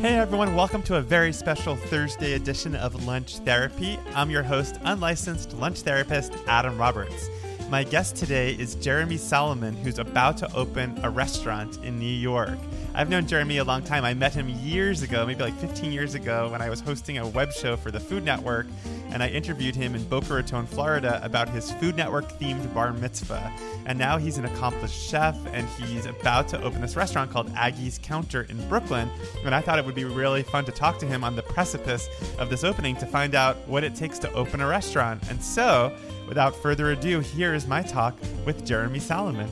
Hey everyone, welcome to a very special Thursday edition of Lunch Therapy. I'm your host, unlicensed lunch therapist Adam Roberts. My guest today is Jeremy Salamon, who's about to open a restaurant in New York. I've known Jeremy a long time. I met him years ago, maybe like 15 years ago, when I was hosting a web show for the Food Network, and I interviewed him in Boca Raton, Florida, about his Food Network themed bar mitzvah. And now he's an accomplished chef, and he's about to open this restaurant called Agi's Counter in Brooklyn. And I thought it would be really fun to talk to him on the precipice of this opening to find out what it takes to open a restaurant. And so, without further ado, here is my talk with Jeremy Salamon.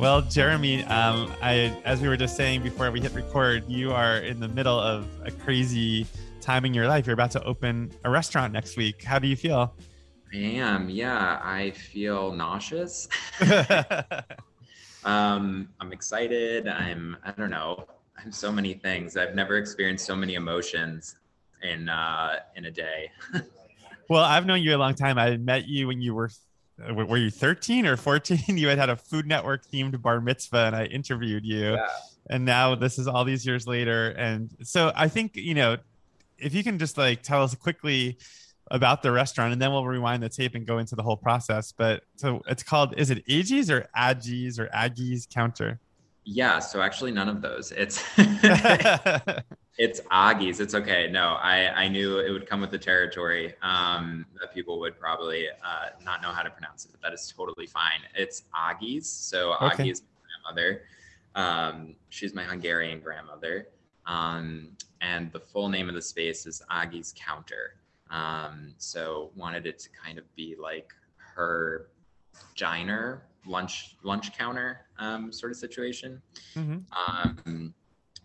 Well, Jeremy, um, I, as we were just saying before we hit record, you are in the middle of a crazy time in your life. You're about to open a restaurant next week. How do you feel? I am. Yeah, I feel nauseous. um, I'm excited. I'm. I don't know. I'm so many things. I've never experienced so many emotions in uh, in a day. well, I've known you a long time. I met you when you were were you 13 or 14 you had had a food network themed bar mitzvah and i interviewed you yeah. and now this is all these years later and so i think you know if you can just like tell us quickly about the restaurant and then we'll rewind the tape and go into the whole process but so it's called is it Agi's or Agi's or Agi's counter yeah so actually none of those it's it's Agi's. It's okay. No, I, I knew it would come with the territory um, that people would probably uh, not know how to pronounce it, but that is totally fine. It's Agi's. So okay. Agi is my grandmother. Um, she's my Hungarian grandmother. Um, and the full name of the space is Agi's Counter. Um, so wanted it to kind of be like her diner lunch lunch counter um, sort of situation. Mm-hmm. Um,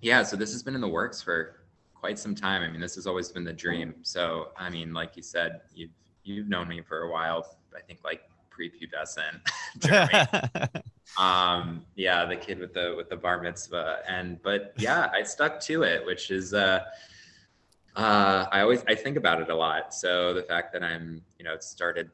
yeah, so this has been in the works for quite some time. I mean, this has always been the dream. So, I mean, like you said, you've you've known me for a while. I think like prepubescent. um, yeah, the kid with the with the bar mitzvah, and but yeah, I stuck to it, which is uh, uh, I always I think about it a lot. So the fact that I'm you know started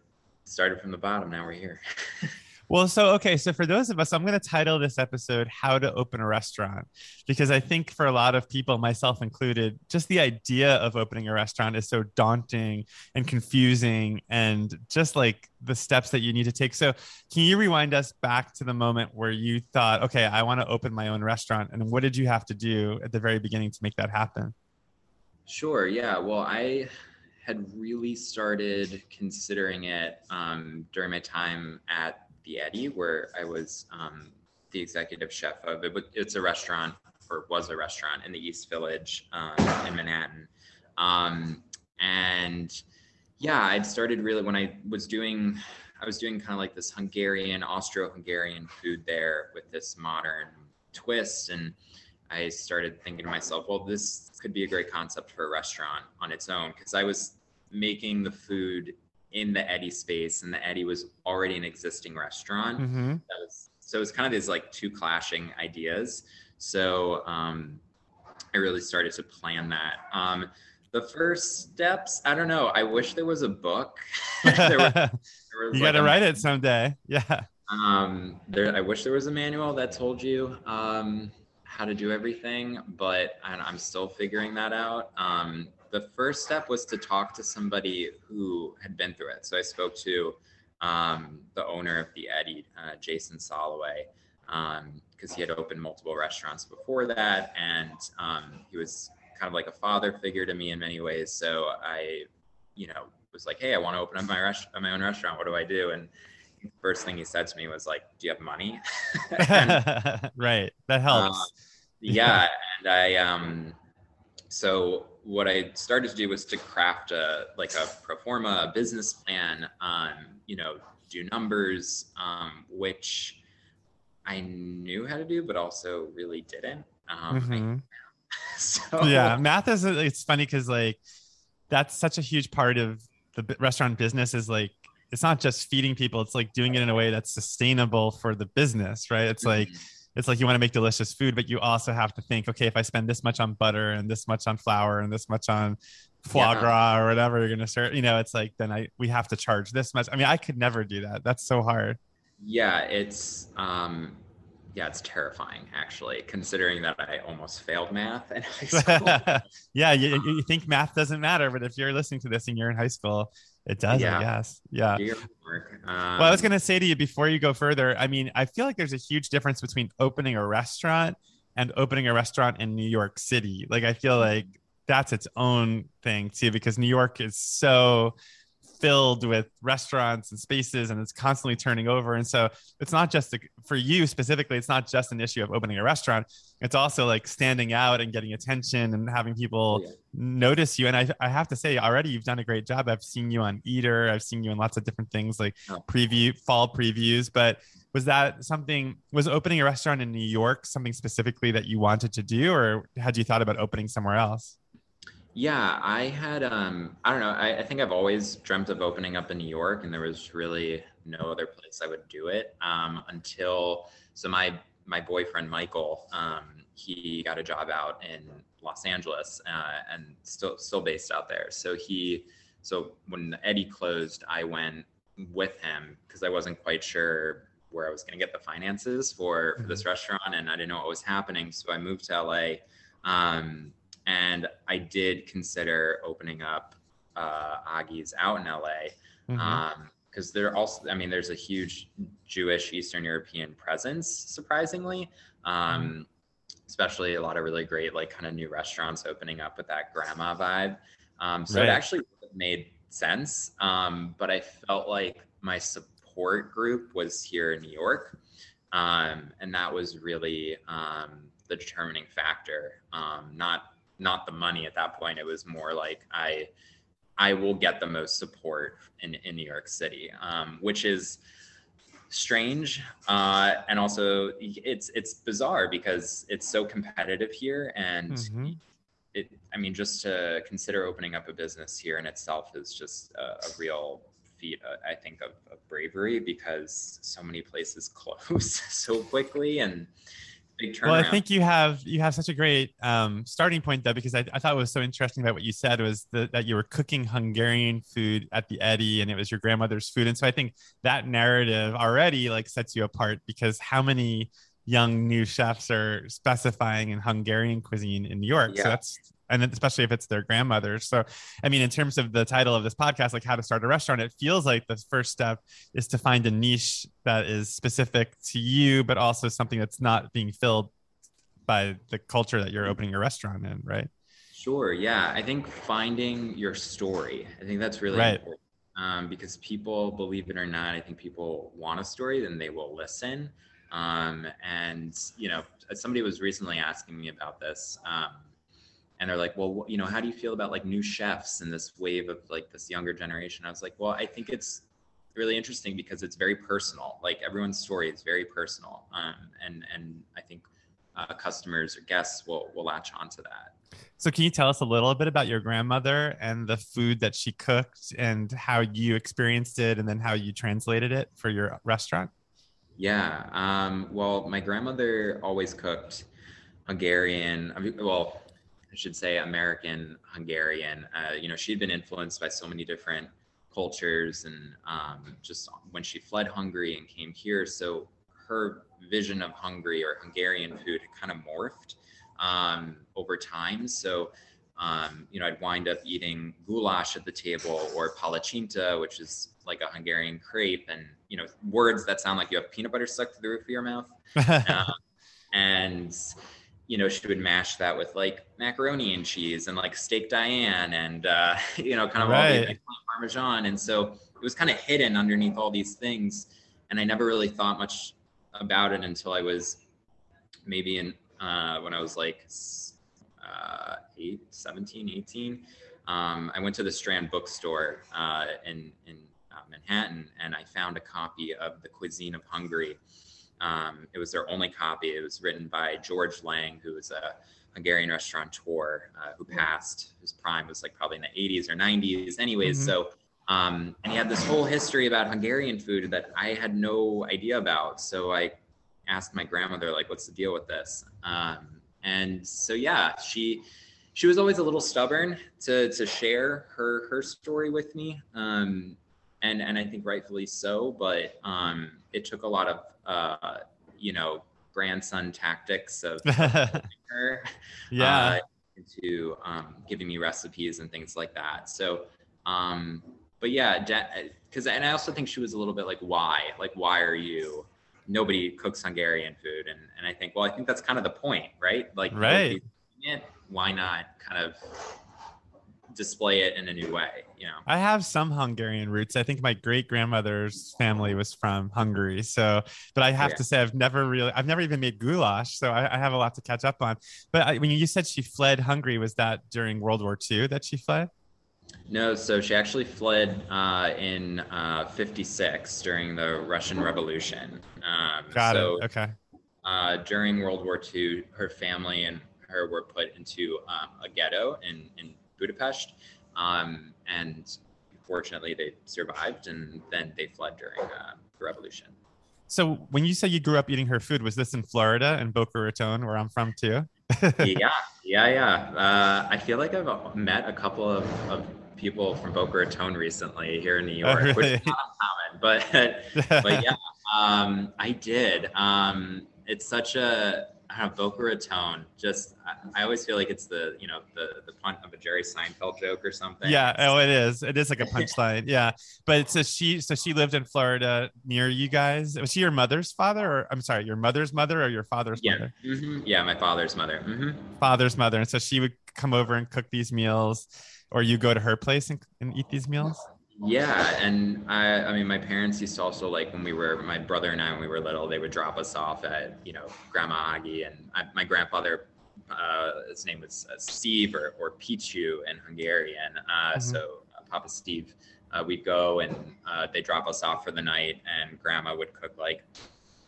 started from the bottom, now we're here. Well, so okay, so for those of us, I'm going to title this episode "How to Open a Restaurant" because I think for a lot of people, myself included, just the idea of opening a restaurant is so daunting and confusing, and just like the steps that you need to take. So, can you rewind us back to the moment where you thought, "Okay, I want to open my own restaurant," and what did you have to do at the very beginning to make that happen? Sure. Yeah. Well, I had really started considering it um, during my time at the Eddy, where I was um, the executive chef of it. But it's a restaurant, or was a restaurant in the East Village um, in Manhattan. Um, and yeah, I'd started really when I was doing, I was doing kind of like this Hungarian, Austro-Hungarian food there with this modern twist, and I started thinking to myself, well, this could be a great concept for a restaurant on its own because I was making the food in the Eddy space, and the Eddy was already an existing restaurant. Mm-hmm. Was, so it was kind of these like two clashing ideas. So um, I really started to plan that. Um, the first steps, I don't know. I wish there was a book. there was, there was you like got to write it someday. Yeah. Um, there, I wish there was a manual that told you um, how to do everything, but I'm still figuring that out. Um, the first step was to talk to somebody who had been through it. So I spoke to um, the owner of the Eddy, uh, Jason Soloway, because um, he had opened multiple restaurants before that, and um, he was kind of like a father figure to me in many ways. So I, you know, was like, "Hey, I want to open up my rest- my own restaurant. What do I do?" And first thing he said to me was like, "Do you have money?" and, right, that helps. Uh, yeah, and I um, so what I started to do was to craft a like a pro forma a business plan, um, you know, do numbers, um, which I knew how to do, but also really didn't. Um, mm-hmm. so yeah, math is it's funny because like that's such a huge part of the restaurant business is like it's not just feeding people; it's like doing it in a way that's sustainable for the business, right? It's mm-hmm. It's like you want to make delicious food, but you also have to think, okay, if I spend this much on butter and this much on flour and this much on foie gras or whatever you're gonna serve, you know, it's like then I we have to charge this much. I mean, I could never do that. That's so hard. Yeah, it's um yeah, it's terrifying actually, considering that I almost failed math in high school. yeah, you, you think math doesn't matter, but if you're listening to this and you're in high school, it does, yeah. I guess. Yeah. Um, well, I was going to say to you before you go further, I mean, I feel like there's a huge difference between opening a restaurant and opening a restaurant in New York City. Like, I feel like that's its own thing too, because New York is so filled with restaurants and spaces and it's constantly turning over. And so it's not just a, for you specifically it's not just an issue of opening a restaurant. It's also like standing out and getting attention and having people yeah. notice you. And I, I have to say already you've done a great job. I've seen you on eater. I've seen you in lots of different things like preview fall previews. But was that something was opening a restaurant in new york something specifically that you wanted to do or had you thought about opening somewhere else yeah, I had um I don't know, I, I, think I've always dreamt of opening up in New York and there was really no other place I would do it. Um until so my my boyfriend Michael, um, he got a job out in Los Angeles uh, and still still based out there. So he so when Eddy closed, I went with him because I wasn't quite sure where I was going to get the finances for, for, this mm-hmm. restaurant and I didn't know what was happening. So I moved to LA. Um, and I did consider opening up uh, Agi's out in LA because mm-hmm. um, there also, I mean, there's a huge Jewish Eastern European presence, surprisingly. Um, mm-hmm. Especially a lot of really great, like, kind of new restaurants opening up with that grandma vibe. Um, so right. it actually made sense. Um, but I felt like my support group was here in New York. Um, and that was really um, the determining factor. Um, not not the money at that point. It was more like I I will get the most support in, in New York City, um, which is strange uh, and also it's it's bizarre because it's so competitive here and mm-hmm. it I mean just to consider opening up a business here in itself is just a, a real feat uh, I think of, of bravery because so many places close so quickly and big turnaround. Well, I think you have you have such a great um, starting point though, because I, I thought was so interesting about what you said was the, that you were cooking Hungarian food at the Eddy, and it was your grandmother's food, and so I think that narrative already like sets you apart because how many young new chefs are specifying in Hungarian cuisine in New York? Yeah. So that's and especially if it's their grandmother. So, I mean, in terms of the title of this podcast, like how to start a restaurant, it feels like the first step is to find a niche that is specific to you, but also something that's not being filled by the culture that you're opening your restaurant in, right? Sure. Yeah. I think finding your story, I think that's really right. important. Um, because people, believe it or not, I think people want a story, then they will listen. Um, and, you know, somebody was recently asking me about this. Um, and they're like, well, you know, how do you feel about like new chefs and this wave of like this younger generation? I was like, well, I think it's really interesting because it's very personal. Like everyone's story is very personal, um, and and I think uh, customers or guests will will latch onto that. So, can you tell us a little bit about your grandmother and the food that she cooked, and how you experienced it, and then how you translated it for your restaurant? Yeah. Um, well, my grandmother always cooked Hungarian. Well, I should say American Hungarian. Uh, you know, she'd been influenced by so many different cultures and um, just when she fled Hungary and came here. So her vision of Hungary or Hungarian food kind of morphed um, over time. So, um, you know, I'd wind up eating goulash at the table or palacinta, which is like a Hungarian crepe, and you know, words that sound like you have peanut butter stuck to the roof of your mouth. uh, and you know, she would mash that with like macaroni and cheese and like steak Diane and, uh, you know, kind of right. all the Parmesan. And so it was kind of hidden underneath all these things. And I never really thought much about it until I was maybe in, uh, when I was like uh, eight, 17, 18. Um, I went to the Strand bookstore uh, in, in uh, Manhattan and I found a copy of The Cuisine of Hungary um, it was their only copy. It was written by George Lang, who was a Hungarian restaurateur uh, who passed. His prime was like probably in the 80s or 90s. Anyways, mm-hmm. so um, and he had this whole history about Hungarian food that I had no idea about. So I asked my grandmother, like, "What's the deal with this?" Um, and so yeah, she she was always a little stubborn to to share her her story with me. Um, and and I think rightfully so. But um, it took a lot of uh, you know grandson tactics of her. yeah. Uh, into um, giving me recipes and things like that. So, um, but yeah, because and I also think she was a little bit like, why? Like, why are you? Nobody cooks Hungarian food, and and I think, well, I think that's kind of the point, right? Like, right. It, why not kind of display it in a new way you know i have some hungarian roots i think my great grandmother's family was from hungary so but i have yeah. to say i've never really i've never even made goulash so i, I have a lot to catch up on but I, when you said she fled hungary was that during world war ii that she fled no, so she actually fled uh, in uh, 56 during the Russian Revolution. Um, Got so, it. Okay. Uh, during World War II, her family and her were put into um, a ghetto in, in Budapest. Um, and fortunately, they survived and then they fled during uh, the revolution. So, when you say you grew up eating her food, was this in Florida in Boca Raton, where I'm from too? yeah, yeah, yeah. Uh, I feel like I've met a couple of, of people from Boca Raton recently here in New York, oh, really? which is not uncommon, but but yeah, um, I did. Um, it's such a I don't know, Boca Raton. Just I, I, always feel like it's the you know the the punt of a Jerry Seinfeld joke or something. Yeah. Oh, it is. It is like a punchline. yeah. But so she so she lived in Florida near you guys. Was she your mother's father, or I'm sorry, your mother's mother, or your father's yeah. mother? Mm-hmm. Yeah, my father's mother. Mm-hmm. Father's mother, and so she would come over and cook these meals, or you go to her place and, and eat these meals. Yeah, and I, I mean, my parents used to also like when we were, my brother and I, when we were little, they would drop us off at, you know, Grandma Agi, and I, my grandfather, uh, his name was uh, Steve or, or Pichu in Hungarian. Uh, mm-hmm. So uh, Papa Steve, uh, we'd go and uh, they drop us off for the night, and Grandma would cook like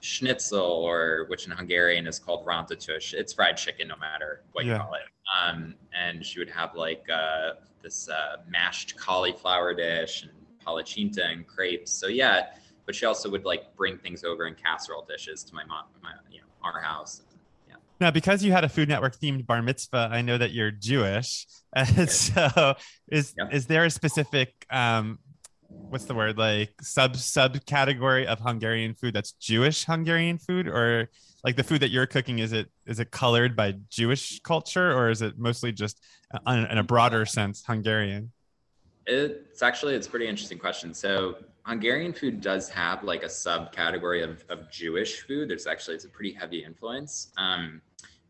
schnitzel, or which in Hungarian is called rantatush. It's fried chicken, no matter what yeah. you call it. Um, and she would have like this uh, mashed cauliflower dish and palachinta and crepes. So yeah, but she also would like bring things over in casserole dishes to my mom, my you know, our house. Yeah. Now, because you had a Food Network themed bar mitzvah, I know that you're Jewish, and so is yeah. is there a specific um, what's the word like sub subcategory of Hungarian food that's Jewish Hungarian food, or like the food that you're cooking is it is it colored by Jewish culture, or is it mostly just uh, in a broader sense Hungarian? It's actually it's a pretty interesting question. So Hungarian food does have like a subcategory of, of Jewish food. There's actually it's a pretty heavy influence, um,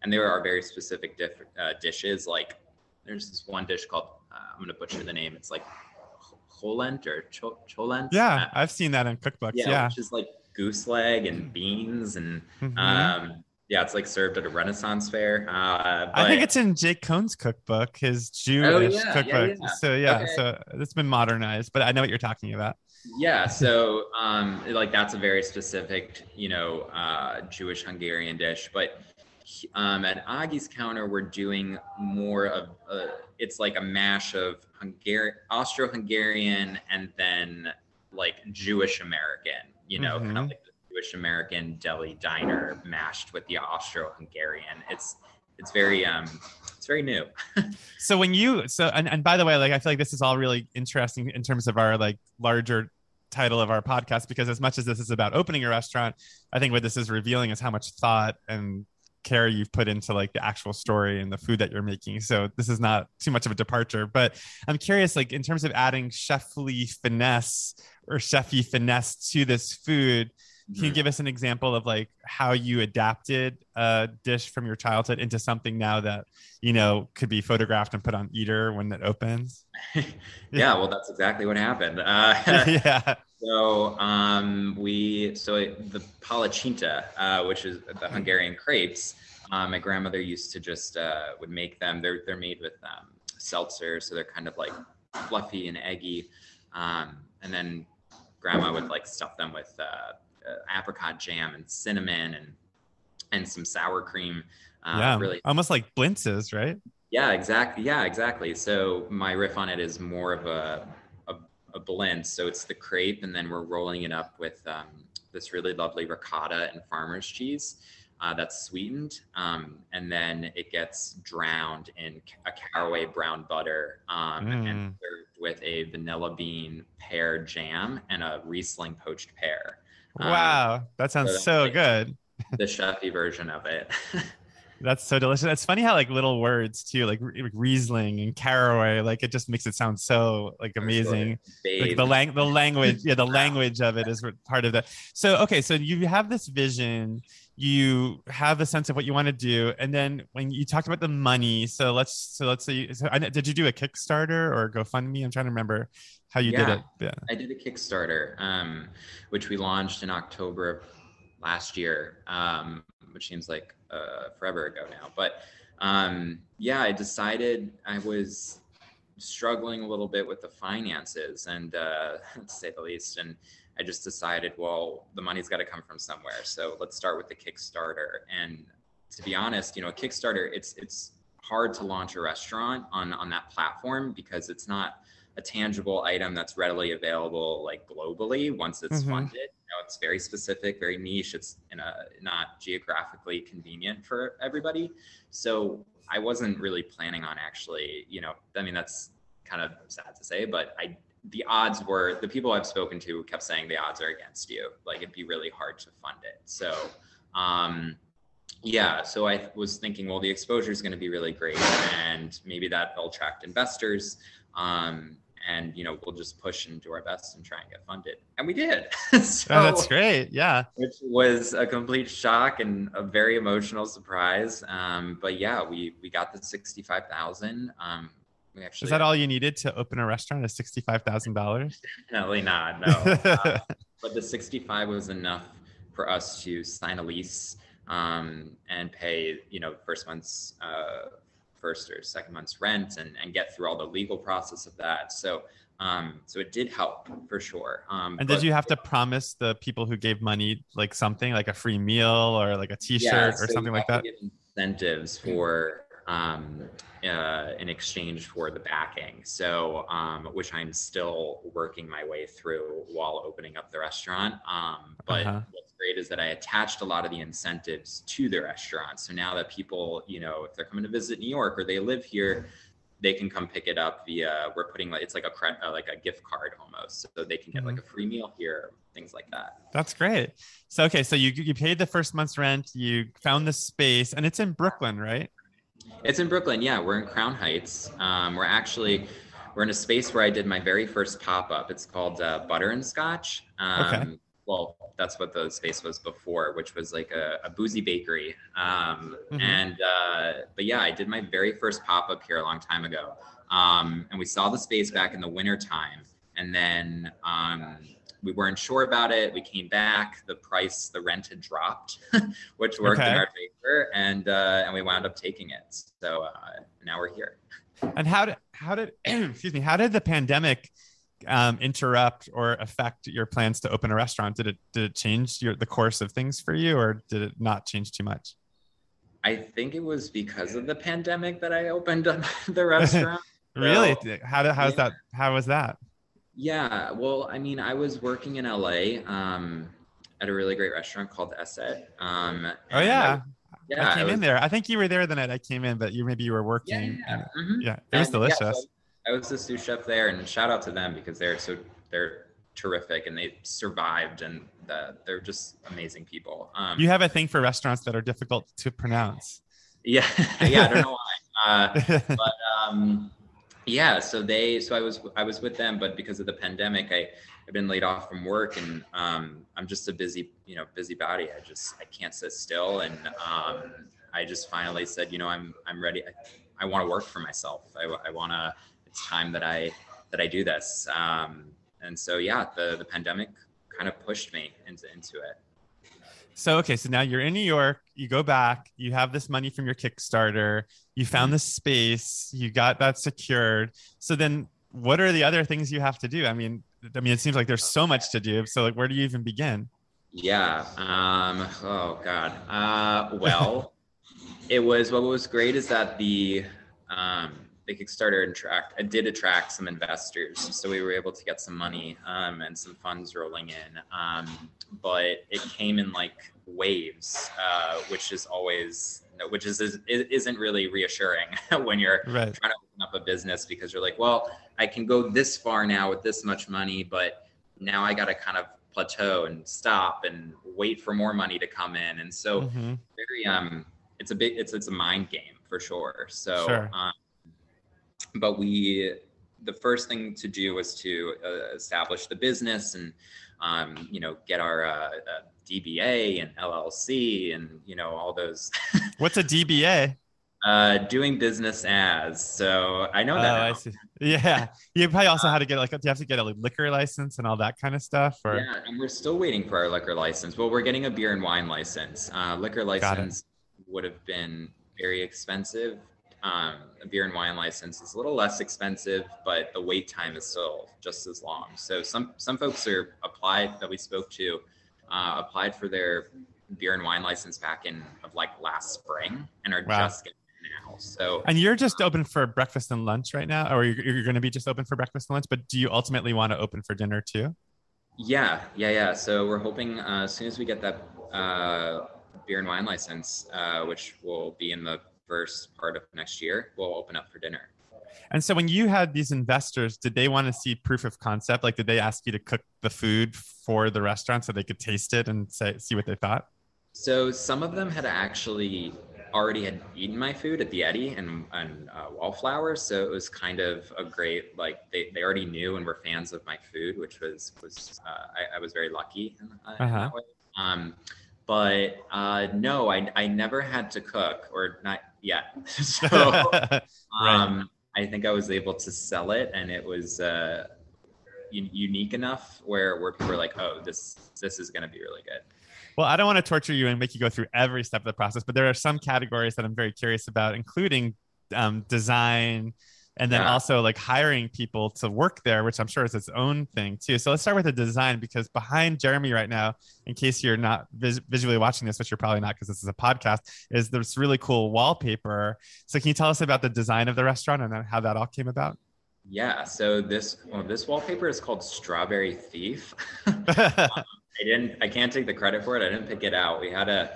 and there are very specific diff, uh, dishes. Like there's this one dish called uh, I'm going to butcher the name. It's like cholent or cholent. Yeah, I've seen that in cookbooks. Yeah, yeah. which is like goose leg and beans and mm-hmm. um, yeah, it's like served at a Renaissance fair. Uh, I think it's in Jake Cohen's cookbook, his Jewish oh, yeah, cookbook. Yeah, yeah. So yeah, okay. so it's been modernized, but I know what you're talking about. Yeah, so um, like that's a very specific, you know, uh, Jewish Hungarian dish. But um, at Agi's counter, we're doing more of a, it's like a mash of Hungarian, Austro-Hungarian, and then like Jewish American. You know, mm-hmm. kind of like the Jewish American deli diner mashed with the Austro-Hungarian. It's it's very um it's very new. so when you so and, and by the way, like I feel like this is all really interesting in terms of our like larger title of our podcast because as much as this is about opening a restaurant, I think what this is revealing is how much thought and care you've put into like the actual story and the food that you're making. So this is not too much of a departure, but I'm curious, like in terms of adding chefly finesse or chefy finesse to this food, can you mm-hmm. give us an example of like how you adapted a dish from your childhood into something now that you know could be photographed and put on Eater when it opens? yeah, well, that's exactly what happened. Uh, yeah. So um, we so the palachinta, uh, which is the Hungarian crepes. Um, my grandmother used to just uh, would make them. They're they're made with um, seltzer, so they're kind of like fluffy and eggy. Um, and then grandma would like stuff them with uh, uh, apricot jam and cinnamon and and some sour cream. Uh, yeah, really almost like blintzes, right? Yeah, exactly. Yeah, exactly. So my riff on it is more of a, a, blend. So it's the crepe, and then we're rolling it up with um, this really lovely ricotta and farmer's cheese. Uh, that's sweetened, um, and then it gets drowned in a caraway brown butter um, mm. and served with a vanilla bean pear jam and a Riesling poached pear. Um, wow, that sounds so, so like, good. the chefy version of it. That's so delicious. It's funny how like little words too, like, Riesling and caraway, like it just makes it sound so like amazing. Like the lang the language, yeah, the language of it is part of that. So okay, so you have this vision, you have a sense of what you want to do, and then when you talked about the money, so let's so let's say, so I, did you do a Kickstarter or GoFundMe? I'm trying to remember how you yeah, did it. Yeah, I did a Kickstarter, um, which we launched in October of last year, um, which seems like uh, forever ago now. But um, yeah, I decided I was struggling a little bit with the finances, and uh, to say the least. And I just decided, well, the money's got to come from somewhere. So let's start with the Kickstarter. And to be honest, you know, a Kickstarter, it's it's hard to launch a restaurant on on that platform because it's not a tangible item that's readily available like globally once it's mm-hmm. funded. You know, it's very specific, very niche. It's a not geographically convenient for everybody. So I wasn't really planning on actually, you know, I mean that's kind of sad to say, but I the odds were the people I've spoken to kept saying the odds are against you. Like it'd be really hard to fund it. So um yeah, so I was thinking, well, the exposure is going to be really great, and maybe that will attract investors. Um, and you know we'll just push and do our best and try and get funded. And we did. So, oh, that's great. Yeah. which was a complete shock and a very emotional surprise. Um, but yeah we we got the 65000 um, we actually is that all you needed to open a restaurant is $65000 definitely not no. Uh, but the 65 was enough for us to sign a lease um, and pay you know first month's uh, first or second month's rent and, and get through all the legal process of that. So um, so it did help for sure. Um, and did you have to promise the people who gave money like something like a free meal or like a T-shirt yeah, so or something like that? Incentives for um, uh, in exchange for the backing. So, um, which I'm still working my way through while opening up the restaurant. Um, but uh-huh. Great is that I attached a lot of the incentives to the restaurant. So now that people, you know, if they're coming to visit New York or they live here, they can come pick it up via we're putting like it's like a credit uh, like a gift card almost so they can get mm-hmm. like a free meal here things like that that's great so okay so you you paid the first month's rent you found the space and it's in brooklyn right it's in Brooklyn. Yeah, we're in Crown Heights. Um, we're actually we're in a space where I did my very first pop up. It's called uh, Butter and Scotch. Um, okay. Well, that's what the space was before, which was like a, a boozy bakery. Um, mm-hmm. And uh, but yeah, I did my very first pop up here a long time ago. Um, and we saw the space back in the winter time, and then um, we weren't sure about it. We came back. The price, the rent had dropped, which worked okay. in our favor, and uh, and we wound up taking it. So uh, now we're here. And how did how did excuse me? How did the pandemic um, interrupt or affect your plans to open a restaurant? Did it did it change your the course of things for you, or did it not change too much? I think it was because of the pandemic that I opened up the restaurant. really? So, how did, how's yeah. that? How was that? Yeah, well, I mean, I was working in LA um, at a really great restaurant called Esset. Um, oh yeah. I, yeah, I came I was, in there. I think you were there the night I came in, but you maybe you were working. Yeah, yeah. Mm-hmm. yeah it was and, delicious. Yeah, so I was the sous chef there, and shout out to them because they're so they're terrific and they survived and the, they're just amazing people. Um, you have a thing for restaurants that are difficult to pronounce. Yeah, yeah, I don't know why. Uh, but um, yeah so they so i was i was with them but because of the pandemic i i've been laid off from work and um, i'm just a busy you know busy body i just i can't sit still and um, i just finally said you know i'm i'm ready i, I want to work for myself i, I want to time that i that i do this um, and so yeah the the pandemic kind of pushed me into into it so okay, so now you're in New York, you go back, you have this money from your Kickstarter, you found mm-hmm. the space, you got that secured. So then what are the other things you have to do? I mean, I mean it seems like there's so much to do. So like where do you even begin? Yeah. Um oh god. Uh well, it was what was great is that the um the Kickstarter attract I did attract some investors, so we were able to get some money um, and some funds rolling in. Um, but it came in like waves, uh, which is always which is, is isn't really reassuring when you're right. trying to open up a business because you're like, well, I can go this far now with this much money, but now I got to kind of plateau and stop and wait for more money to come in. And so Mhm. very um it's a big it's it's a mind game for sure. So Sure. um, but we the first thing to do was to uh, establish the business and um, you know get our uh, uh, DBA and LLC and you know all those What's a DBA? uh, doing business as. So I know that. Oh. I see. Yeah, you probably also had to get like, you have to get a liquor license and all that kind of stuff? Or Yeah, and we're still waiting for our liquor license. Well, we're getting a beer and wine license. Uh, liquor license would have been very expensive. Um, a beer and wine license is a little less expensive, but the wait time is still just as long. So some some folks are applied that we spoke to uh, applied for their beer and wine license back in of like last spring and are Wow. just getting now. So And you're just open for breakfast and lunch right now, or you're, you're going to be just open for breakfast and lunch. But do you ultimately want to open for dinner too? Yeah, yeah, yeah. So we're hoping uh, as soon as we get that uh, beer and wine license, uh, which will be in the first part of next year, we'll open up for dinner. And so when you had these investors, did they want to see proof of concept? Like, did they ask you to cook the food for the restaurant so they could taste it and say, see what they thought? So some of them had actually already had eaten my food at the Eddy and, and uh, Wallflowers, so it was kind of a great like they, they already knew and were fans of my food, which was was uh, I, I was very lucky in, uh, Uh-huh. that way. Um, but uh, no, I I never had to cook or not yet. so um, I think I was able to sell it, and it was uh, un- unique enough where where people were like, "Oh, this this is going to be really good." Well, I don't want to torture you and make you go through every step of the process, but there are some categories that I'm very curious about, including um, design and then Yeah. also like hiring people to work there, which I'm sure is its own thing too. So let's start with the design because behind Jeremy right now, in case you're not vis- visually watching this, which you're probably not because this is a podcast, is this really cool wallpaper. So can you tell us about the design of the restaurant and then how that all came about? Yeah. So this well, this wallpaper is called Strawberry Thief. I didn't. I can't take the credit for it. I didn't pick it out. We had a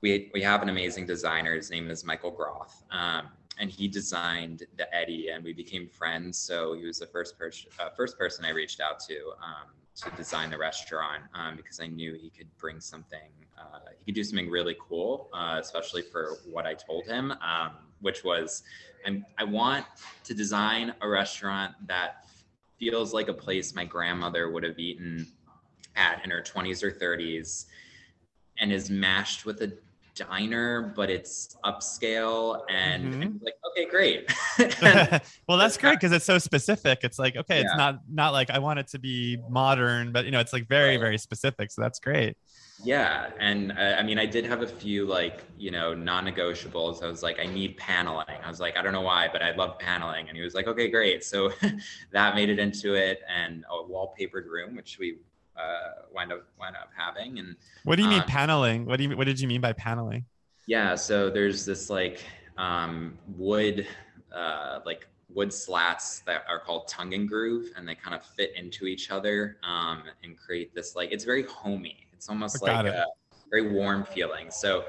we we have an amazing designer. His name is Michael Groth, um, and he designed the Eddy, and we became friends. So he was the first person uh, first person I reached out to um, to design the restaurant um, because I knew he could bring something. Uh, he could do something really cool, uh, especially for what I told him, um, which was I'm, I want to design a restaurant that feels like a place my grandmother would have eaten at in her 20s or 30s and is mashed with a diner but it's upscale and, Mhm. and like okay great well, that's great because it's so specific. It's like, okay, it's not not like I want it to be modern, but you know, it's like very, very specific. So that's great. yeah and uh, i mean i did have a few like you know non-negotiables i was like i need paneling i was like i don't know why but i love paneling and he was like okay great so that made it into it and a wallpapered room which we uh wind up wind up having and What do you mean Um, paneling? What do you what did you mean by paneling? Yeah, so there's this like um, wood, uh, like wood slats that are called tongue and groove, and they kind of fit into each other um, and create this like it's very homey. It's almost like it. a very warm feeling. So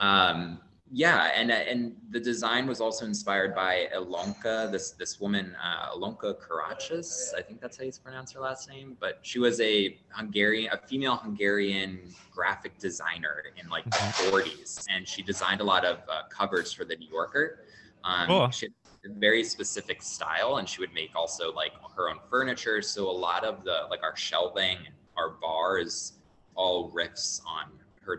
um, yeah, and and the design was also inspired by Ilonka, this this woman, uh, Ilonka Karachis. I think that's how you pronounce her last name. But she was a Hungarian, a female Hungarian graphic designer in like the Mhm. 40s, and she designed a lot of uh, covers for the New Yorker. Um, Cool. She had a very specific style, and she would make also like her own furniture. So a lot of the like our shelving, and our bars, all riffs on her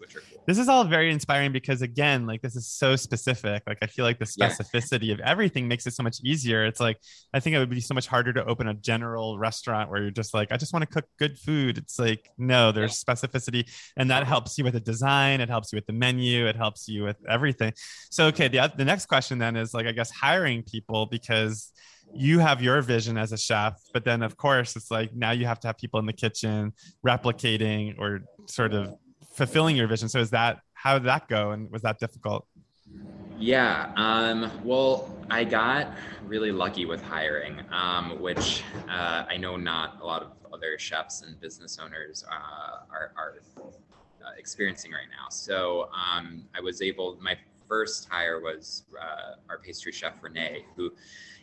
which are cool. This is all very inspiring because again, like this is so specific. Like I feel like the Yeah. specificity of everything makes it so much easier. It's like I think it would be so much harder to open a general restaurant where you're just like, I just want to cook good food. It's like, no, there's specificity, and that helps you with the design. It helps you with the menu. It helps you with everything. So okay, the the next question then is like I guess hiring people because you have your vision as a chef, but then of course it's like now you have to have people in the kitchen replicating or sort of fulfilling your vision. So is that how did that go, and was that difficult? Yeah. Um, well, I got really lucky with hiring, um, which uh, I know not a lot of other chefs and business owners uh, are, are uh, experiencing right now. So um, I was able. My first hire was uh, our pastry chef Renee, who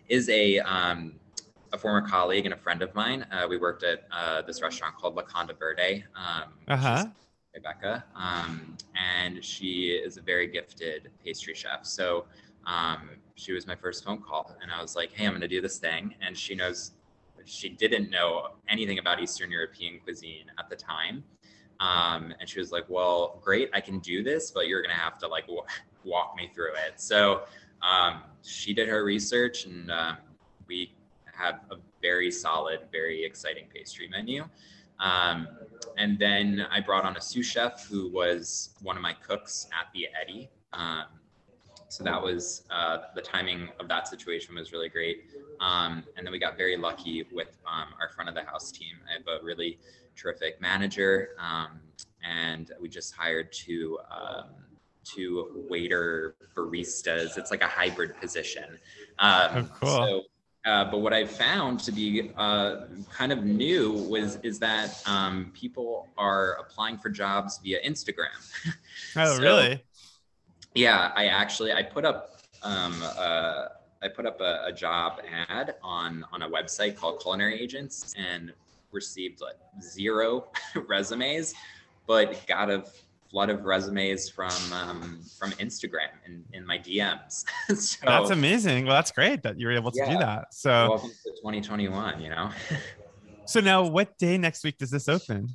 is a um, a former colleague and a friend of mine. Uh, we worked at uh, this restaurant called La Conda Verde. Um, uh huh. Rebecca, um, and she is a very gifted pastry chef. So um, she was my first phone call, and I was like, "Hey, I'm going to do this thing," and she knows she didn't know anything about Eastern European cuisine at the time. Um, and she was like, "Well, great, I can do this, but you're gonna have to like w- walk me through it." So um, she did her research, and uh, we have a very solid, very exciting pastry menu. Um, and then I brought on a sous chef who was one of my cooks at the Eddy. Um, so that was uh, the timing of that situation was really great. Um, and then we got very lucky with um, our front of the house team. I have a really terrific manager, um, and we just hired two um, two waiter baristas. It's like a hybrid position. Um, Oh, cool. So, uh, but what I found to be uh, kind of new was is that um, people are applying for jobs via Instagram. Oh, So- really? Yeah, I actually I put up um, uh, I put up a, a job ad on on a website called Culinary Agents and received like zero resumes, but got a flood of resumes from um, from Instagram in, in my DMs. so That's amazing. Well, that's great that you were able to do that. So, welcome to 2021. You know. so now what day next week does this open?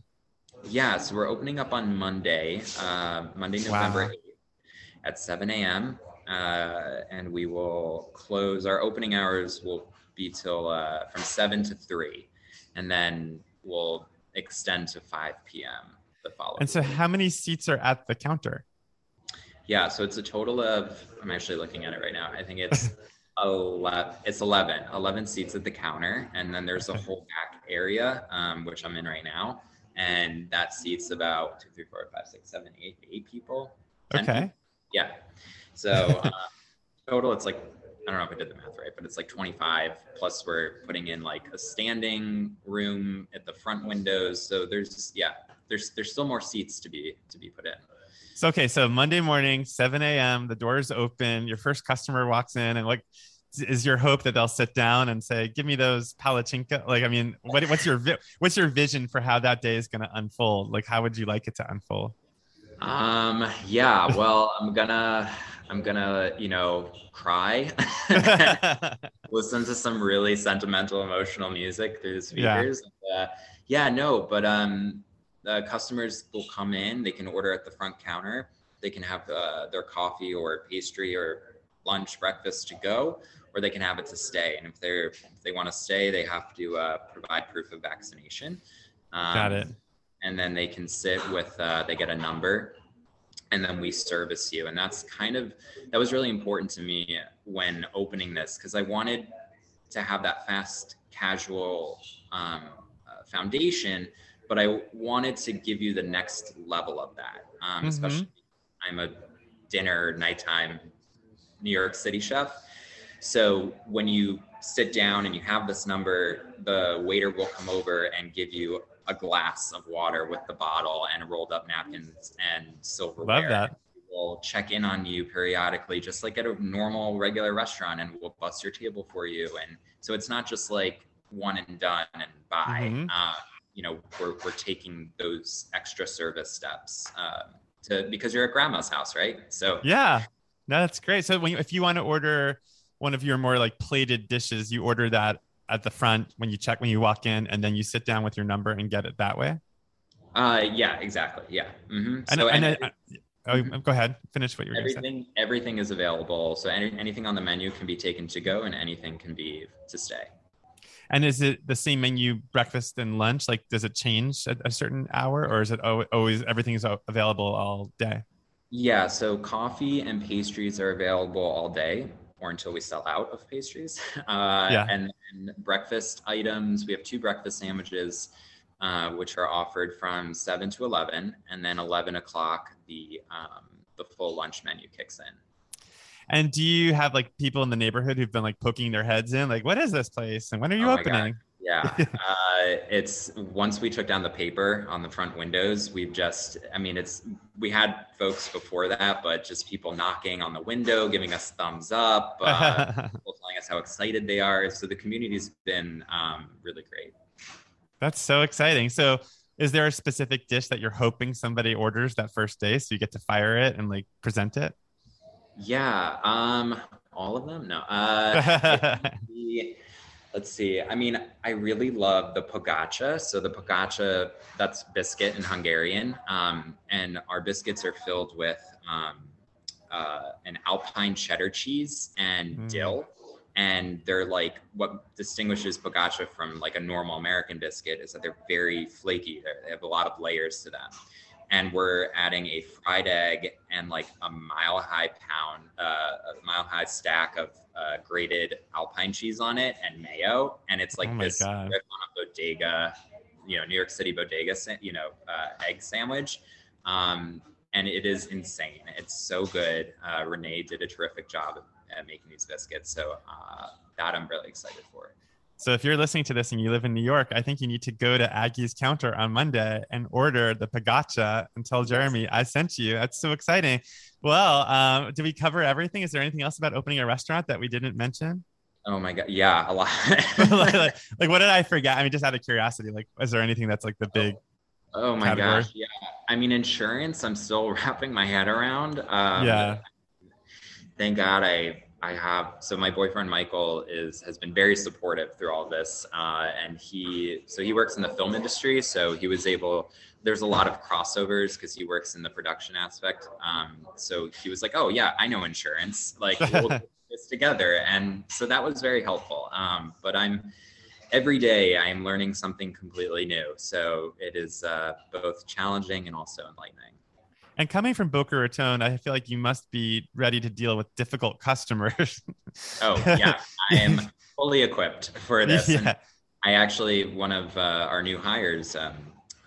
Yeah, so we're opening up on Monday, uh, Monday, November Wow. 8th at 7 a.m. Uh, and we will close, our opening hours will be till uh, from 7 to 3. And then we'll extend to 5 p.m. the following. And so, how many seats are at the counter? yeah, so it's a total of, I'm actually looking at it right now. I think it's 11, it's 11, 11 seats at the counter. And then there's a Okay. whole back area, um, which I'm in right now. And that seats about two, three, four, five, six, seven, eight, eight people. Okay. people. Yeah. So uh, total, it's like I don't know if I did the math right, but it's like 25. Plus, we're putting in like a standing room at the front windows. So there's yeah, there's there's still more seats to be to be put in. So, okay. So, Monday morning, 7 a.m., the doors open. Your first customer walks in, and like, is your hope that they'll sit down and say, "Give me those palachinka"? Like, I mean, what, what's your vi- what's your vision for how that day is going to unfold? Like, how would you like it to unfold? Um. Yeah. Well, I'm gonna I'm gonna you know cry. listen to some really sentimental, emotional music through the Yeah. speakers. Uh, yeah, no, but um, the customers will come in. They can order at the front counter. They can have uh, their coffee or pastry or lunch, breakfast to go, or they can have it to stay. And if they're if they want to stay, they have to uh, provide proof of vaccination. Um, Got it. And then they can sit with. Uh, they get a number, and then we service you. And that's kind of that was really important to me when opening this because I wanted to have that fast casual um, uh, foundation, but I wanted to give you the next level of that. Um, Mhm. Especially, I'm a dinner nighttime New York City chef, so when you sit down and you have this number, the waiter will come over and give you a glass of water with the bottle and rolled up napkins and silverware Love that. We'll check in on you periodically, just like at a normal, regular restaurant, and we'll bust your table for you. And so it's not just like one and done and buy. Mhm. Uh, you know, we're, we're taking those extra service steps uh, to because you're at grandma's house, right? So Yeah, no, that's great. So when you, if you want to order one of your more like plated dishes, you order that at the front when you check when you walk in, and then you sit down with your number and get it that way. uh, yeah, exactly, yeah. mm-hmm. And, so and, and then- oh, go ahead, finish what you're everything everything is available. So any, anything on the menu can be taken to go, and anything can be to stay. And is it the same menu, breakfast and lunch? Like, does it change at a certain hour, or is it always everything is available all day? Yeah, so coffee and pastries are available all day or until we sell out of pastries. Uh, Yeah. And breakfast items, we have two breakfast sandwiches, uh, which are offered from 7 to 11. And then 11 o'clock, the, um, the full lunch menu kicks in. And do you have like people in the neighborhood who've been like poking their heads in, like, what is this place, and when are you Oh opening? Yeah, uh, it's once we took down the paper on the front windows, we've just, I mean, it's we had folks before that, but just people knocking on the window, giving us thumbs up, uh, people telling us how excited they are. So the community's been um, really great. That's so exciting. So, is there a specific dish that you're hoping somebody orders that first day, so you get to fire it and like present it? Yeah, um, all of them. No. Uh, let's see. I mean, I really love the pogacha. So the pogacha, that's biscuit in Hungarian, um, and our biscuits are filled with um, uh, an Alpine cheddar cheese and mm. dill. And they're like what distinguishes pogacha from like a normal American biscuit is that they're very flaky. They're, they have a lot of layers to them and we're adding a fried egg and like a mile high pound, uh, a mile high stack of uh, grated Alpine cheese on it and mayo, and it's like oh this on a bodega, you know, New York City bodega, you know, uh, egg sandwich. Um, and it is insane. It's so good. Uh, Renee did a terrific job at making these biscuits, so uh, that I'm really excited for. So if you're listening to this and you live in New York, I think you need to go to Agi's counter on Monday and order the pogácsa and tell Jeremy I sent you. That's so exciting. Well, um, did we cover everything? Is there anything else about opening a restaurant that we didn't mention? Oh my god, yeah, a lot. like, like, like, what did I forget? I mean, just out of curiosity, like, is there anything that's like the big? Oh, oh my category? gosh, yeah. I mean, insurance. I'm still wrapping my head around. Um, yeah. Thank God I I have so my boyfriend Michael is has been very supportive through all this, uh, and he so he works in the film industry, so he was able. There's a lot of crossovers because he works in the production aspect. Um, so he was like, "Oh yeah, I know insurance. Like we'll do this together," and so that was very helpful. Um, but I'm every day I am learning something completely new, so it is uh, both challenging and also enlightening. And coming from Boca Raton, I feel like you must be ready to deal with difficult customers. oh yeah, I am fully equipped for this. Yeah. I actually one of uh, our new hires. Um,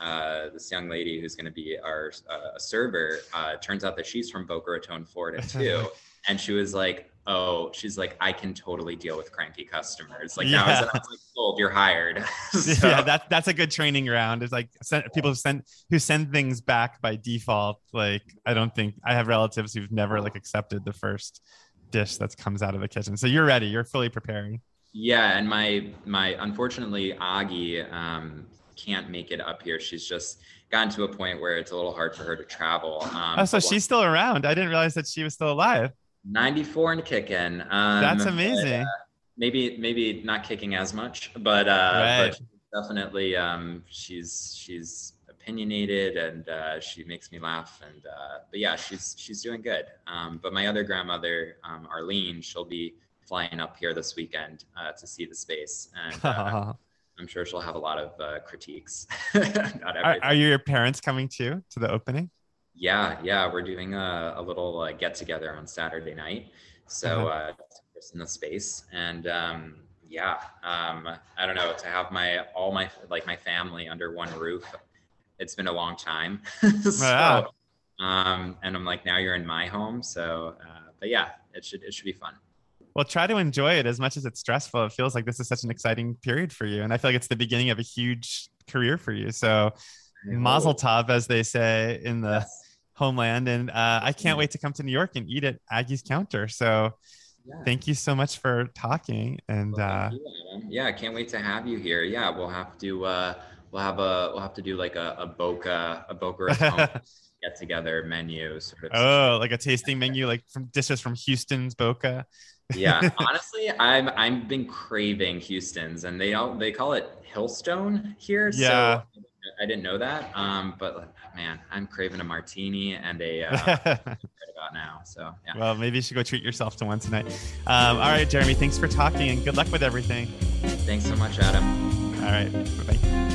uh, this young lady who's going to be our uh, server uh, turns out that she's from Boca Raton, Florida too, and she was like, oh, she's like, I can totally deal with cranky customers. Like yeah. that was, was like, sold, you're hired. so. Yeah, that, that's a good training ground. It's like send, people who send who send things back by default. Like I don't think I have relatives who've never like accepted the first dish that comes out of the kitchen. So you're ready. You're fully preparing. Yeah, and my my unfortunately Agi um, can't make it up here. She's just gotten to a point where it's a little hard for her to travel. Um, oh, so she's still around. I didn't realize that she was still alive. 94 and kicking. Um, That's amazing. But, uh, maybe maybe not kicking as much, but uh, right. but definitely um, she's she's opinionated and uh, she makes me laugh and uh, but yeah she's she's doing good. Um, but my other grandmother um, Arlene, she'll be flying up here this weekend uh, to see the space and. Uh, I'm sure she'll have a lot of uh, critiques. are, are your parents coming too to the opening? Yeah, yeah, we're doing a, a little uh, get together on Saturday night. So uh-huh. uh, in the space, and um, yeah, um, I don't know to have my all my like my family under one roof. It's been a long time. so, yeah. um, and I'm like, now you're in my home. So, uh, but yeah, it should it should be fun. Well, try to enjoy it as much as it's stressful. It feels like this is such an exciting period for you, and I feel like it's the beginning of a huge career for you. So, Mazel tov, as they say in the yes homeland. And uh, I can't wait to come to New York and eat at Agi's counter. So yeah. thank you so much for talking. And well, uh, you, yeah, I can't wait to have you here. Yeah, we'll have to uh, we'll have a we'll have to do like a, a Boca a Boca get together menu sort of. Oh, like a tasting menu, like from dishes from Houston's Boca. yeah, honestly, I'm I've been craving Houston's, and they all they call it Hillstone here. Yeah. So I didn't know that. Um, but man, I'm craving a martini and a uh, about now. So yeah. Well, maybe you should go treat yourself to one tonight. Um, all right, Jeremy, thanks for talking and good luck with everything. Thanks so much, Adam. All right, bye bye.